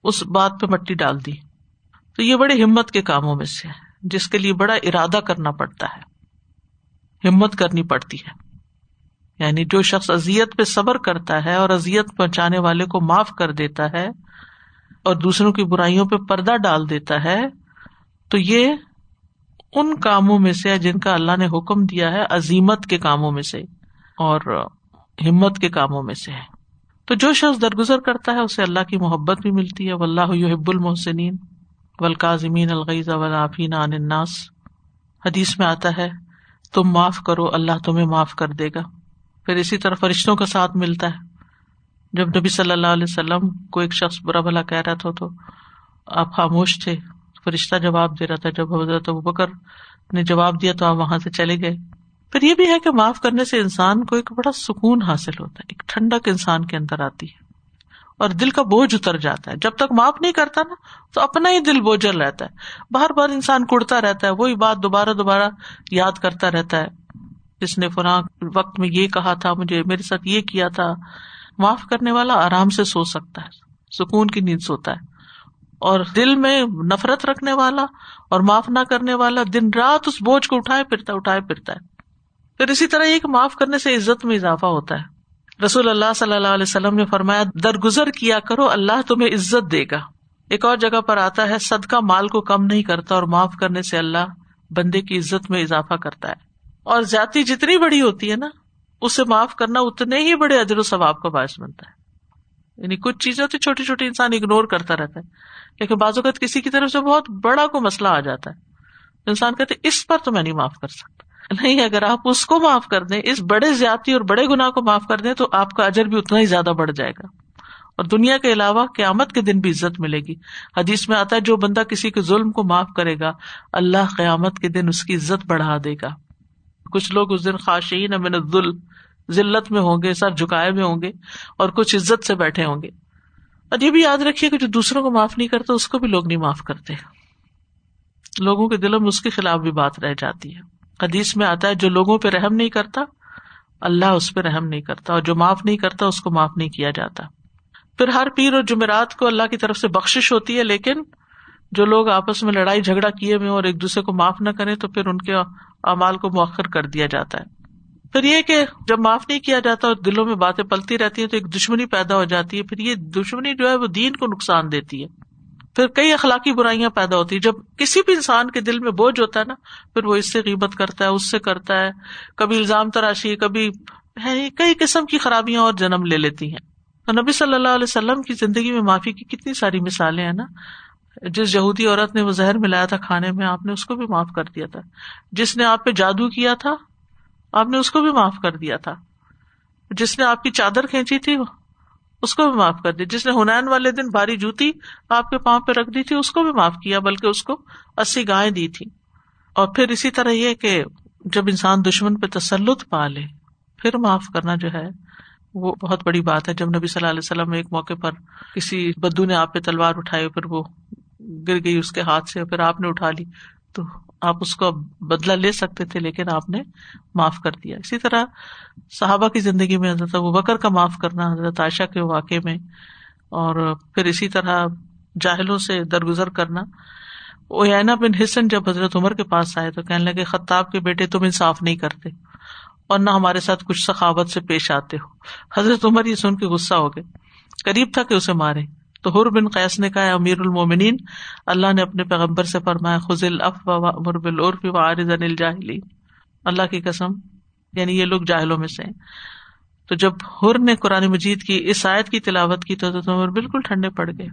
اس بات پہ مٹی ڈال دی۔ تو یہ بڑے ہمت کے کاموں میں سے ہے، جس کے لیے بڑا ارادہ کرنا پڑتا ہے۔ ہمت کرنی پڑتی ہے۔ یعنی جو شخص ازیت پہ صبر کرتا ہے اور ازیت پہنچانے والے کو معاف کر دیتا ہے اور دوسروں کی برائیوں پہ پردہ ڈال دیتا ہے، تو یہ ان کاموں میں سے جن کا اللہ نے حکم دیا ہے، عظیمت کے کاموں میں سے اور ہمت کے کاموں میں سے ہے۔ تو جو شخص درگزر کرتا ہے، اسے اللہ کی محبت بھی ملتی ہے۔ واللہ یحب المحسنین ولقاظمین الغیز ولافین عن الناس۔ حدیث میں آتا ہے، تم معاف کرو، اللہ تمہیں معاف کر دے گا۔ پھر اسی طرح فرشتوں کا ساتھ ملتا ہے۔ جب نبی صلی اللہ علیہ وسلم کو ایک شخص برا بھلا کہہ رہا تھا تو آپ خاموش تھے۔ فرشتہ جواب دے رہا تھا، جب حضرت بکر نے جواب دیا تو آپ وہاں سے چلے گئے۔ پھر یہ بھی ہے کہ معاف کرنے سے انسان کو ایک بڑا سکون حاصل ہوتا ہے، ایک ٹھنڈک انسان کے اندر آتی ہے اور دل کا بوجھ اتر جاتا ہے۔ جب تک معاف نہیں کرتا نا، تو اپنا ہی دل بوجھل رہتا ہے۔ بار بار انسان کڑتا رہتا ہے، وہی بات دوبارہ دوبارہ یاد کرتا رہتا ہے۔ جس نے فلاں وقت میں یہ کہا تھا، مجھے میرے ساتھ یہ کیا تھا۔ معاف کرنے والا آرام سے سو سکتا ہے، سکون کی نیند سوتا ہے۔ اور دل میں نفرت رکھنے والا اور معاف نہ کرنے والا دن رات اس بوجھ کو اٹھائے پھرتا اٹھائے پھرتا ہے۔ پھر اسی طرح یہ کہ معاف کرنے سے عزت میں اضافہ ہوتا ہے۔ رسول اللہ صلی اللہ علیہ وسلم نے فرمایا، درگزر کیا کرو، اللہ تمہیں عزت دے گا۔ ایک اور جگہ پر آتا ہے، صدقہ مال کو کم نہیں کرتا اور معاف کرنے سے اللہ بندے کی عزت میں اضافہ کرتا ہے۔ اور جاتی جتنی بڑی ہوتی ہے نا، اسے معاف کرنا اتنے ہی بڑے ادر و ثواب کا باعث بنتا ہے۔ یعنی کچھ چیزیں ہوتی، چھوٹی چھوٹی انسان اگنور کرتا رہتا ہے۔ لیکن بعض اوقات کسی کی طرف سے بہت بڑا کو مسئلہ آ جاتا ہے۔ انسان کہتے اس پر تو میں نہیں معاف کر سکتا۔ نہیں، اگر آپ اس کو معاف کر دیں، اس بڑے زیادتی اور بڑے گنا کو معاف کر دیں، تو آپ کا اجر بھی اتنا ہی زیادہ بڑھ جائے گا۔ اور دنیا کے علاوہ قیامت کے دن بھی عزت ملے گی۔ حدیث میں آتا ہے، جو بندہ کسی کے ظلم کو معاف کرے گا، اللہ قیامت کے دن اس کی عزت بڑھا دے گا۔ کچھ لوگ اس دن خاشین امن ذلت میں ہوں گے سر جھکائے میں ہوں گے اور کچھ عزت سے بیٹھے ہوں گے۔ اور یہ بھی یاد رکھیے کہ جو دوسروں کو معاف نہیں کرتے، اس کو بھی لوگ نہیں معاف کرتے۔ لوگوں کے دلوں میں اس کے خلاف بھی بات رہ جاتی ہے۔ حدیث میں آتا ہے، جو لوگوں پہ رحم نہیں کرتا، اللہ اس پہ رحم نہیں کرتا، اور جو معاف نہیں کرتا، اس کو معاف نہیں کیا جاتا۔ پھر ہر پیر اور جمعرات کو اللہ کی طرف سے بخش ہوتی ہے، لیکن جو لوگ آپس میں لڑائی جھگڑا کیے ہوئے اور ایک دوسرے کو معاف نہ کرے تو پھر ان کے امال کو مؤخر کر دیا جاتا ہے۔ پھر یہ کہ جب معاف نہیں کیا جاتا اور دلوں میں باتیں پلتی رہتی ہیں تو ایک دشمنی پیدا ہو جاتی ہے، پھر یہ دشمنی جو ہے وہ دین کو نقصان دیتی ہے۔ پھر کئی اخلاقی برائیاں پیدا ہوتی ہیں۔ جب کسی بھی انسان کے دل میں بوجھ ہوتا ہے نا، پھر وہ اس سے قیمت کرتا ہے، اس سے کرتا ہے۔ کبھی الزام تراشی، کبھی یعنی کئی قسم کی خرابیاں اور جنم لے لیتی ہیں۔ تو نبی صلی اللہ علیہ وسلم کی زندگی میں معافی کی کتنی ساری مثالیں ہیں نا۔ جس یہودی عورت نے وہ زہر ملایا تھا کھانے میں، آپ نے اس کو بھی معاف کر دیا تھا۔ جس نے آپ پہ جادو کیا تھا آپ نے اس کو بھی معاف کر دیا تھا۔ جس نے آپ کی چادر کھینچی تھی، اس کو بھی معاف کر دیا جس نے ہنین والے دن بھاری جوتی آپ کے پاؤں پہ رکھ دی تھی، اس کو بھی معاف کیا، بلکہ اس کو اسی گائے دی تھی۔ اور پھر اسی طرح یہ کہ جب انسان دشمن پہ تسلط پا لے پھر معاف کرنا جو ہے، وہ بہت بڑی بات ہے۔ جب نبی صلی اللہ علیہ وسلم ایک موقع پر کسی بدو نے آپ پہ تلوار اٹھائی، پھر وہ گر گئی اس کے ہاتھ سے، پھر آپ نے اٹھا لی، تو آپ اس کو بدلا لے سکتے تھے لیکن آپ نے معاف کر دیا۔ اسی طرح صحابہ کی زندگی میں حضرت ابو بکر کا معاف کرنا، حضرت عائشہ کے واقعے میں، اور پھر اسی طرح جاہلوں سے درگزر کرنا۔ اوینا بن حسن جب حضرت عمر کے پاس آئے تو کہنے لگے، خطاب کے بیٹے تم انصاف نہیں کرتے اور نہ ہمارے ساتھ کچھ سخاوت سے پیش آتے ہو۔ حضرت عمر یہ سن کے غصہ ہو گئے، قریب تھا کہ اسے مارے۔ تو ہر بن قیس نے کہا امیر المومنین، اللہ نے اپنے پیغمبر سے فرمایا خزل اف و امر بالعرف و عارض عن الجاہلین. اللہ کی قسم یعنی یہ لوگ جاہلوں میں سے تو جب ہر نے قرآن مجید کی اس آیت کی تلاوت کی تو حضرت عمر بالکل ٹھنڈے پڑ گئے۔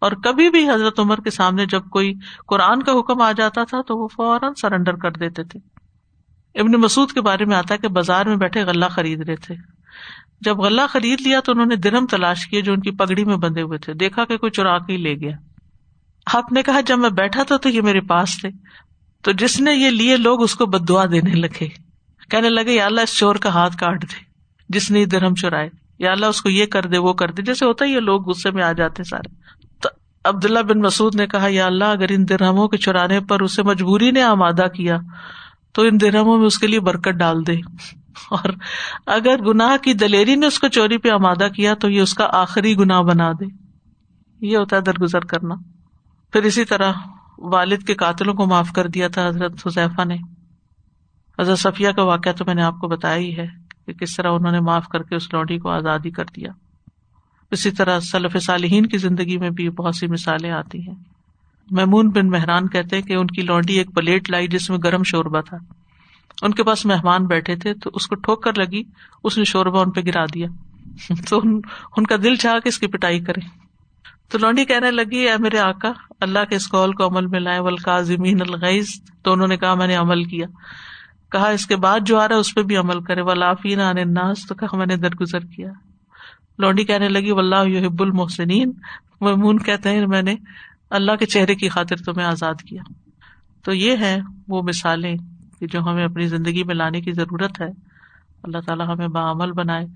اور کبھی بھی حضرت عمر کے سامنے جب کوئی قرآن کا حکم آ جاتا تھا تو وہ فوراً سرینڈر کر دیتے تھے۔ ابن مسعود کے بارے میں آتا ہے کہ بازار میں بیٹھے غلہ خرید رہے تھے۔ جب غلہ خرید لیا تو انہوں نے درم تلاش کیے جو ان کی پگڑی میں بندے ہوئے تھے۔ دیکھا کہ کوئی چرا کے لے گیا۔ آپ نے کہا، جب میں بیٹھا تھا تو یہ میرے پاس تھے۔ تو جس نے یہ لیے، لوگ اس کو بدعا دینے لگے۔ کہنے لگے، یا اللہ اس چور کا ہاتھ کاٹ دے۔ جس نے درم چرائے، یا اللہ اس کو یہ کر دے، وہ کر دے۔ جیسے ہوتا ہے، یہ لوگ غصے میں آ جاتے سارے۔ تو عبداللہ بن مسعود نے کہا، یا اللہ، اگر ان درہموں کے چرانے پر اسے مجبوری نے آمادہ کیا، تو ان درہموں میں اس کے لیے برکت ڈال دے۔ اور اگر گناہ کی دلیری نے اس کو چوری پہ آمادہ کیا تو یہ اس کا آخری گناہ بنا دے۔ یہ ہوتا ہے درگزر کرنا۔ پھر اسی طرح والد کے قاتلوں کو معاف کر دیا تھا حضرت حذیفہ نے۔ حضرت صفیہ کا واقعہ تو میں نے آپ کو بتایا ہی ہے کہ کس طرح انہوں نے معاف کر کے اس لوڈی کو آزادی کر دیا۔ اسی طرح سلف صالحین کی زندگی میں بھی بہت سی مثالیں آتی ہیں۔ میمون بن مہران کہتے ہیں کہ ان کی لونڈی ایک پلیٹ لائی جس میں گرم شوربہ تھا۔ ان کے پاس مہمان بیٹھے تھے تو اس کو ٹھوک کر لگی، اس نے شوربہ ان پہ گرا دیا۔ <laughs> تو ان کا دل چاہ کے اس کی پٹائی کرے۔ تو لونڈی کہنے لگی، اے میرے آکا اللہ کے اس قول کو عمل میں لائے ولقا زمین الغیز تو انہوں نے کہا، میں نے عمل کیا۔ کہا، اس کے بعد جو آ رہا ہے، اس پہ بھی عمل کرے۔ ولافین عن الناس، تو کہا، میں نے درگزر کیا۔ لونڈی کہنے لگی، واللہ یحب المحسنین۔ ممون کہتے ہیں، میں نے اللہ کے چہرے کی خاطر تمہیں آزاد کیا۔ تو یہ ہے وہ مثالیں کہ جو ہمیں اپنی زندگی میں لانے کی ضرورت ہے، اللہ تعالیٰ ہمیں بعمل بنائے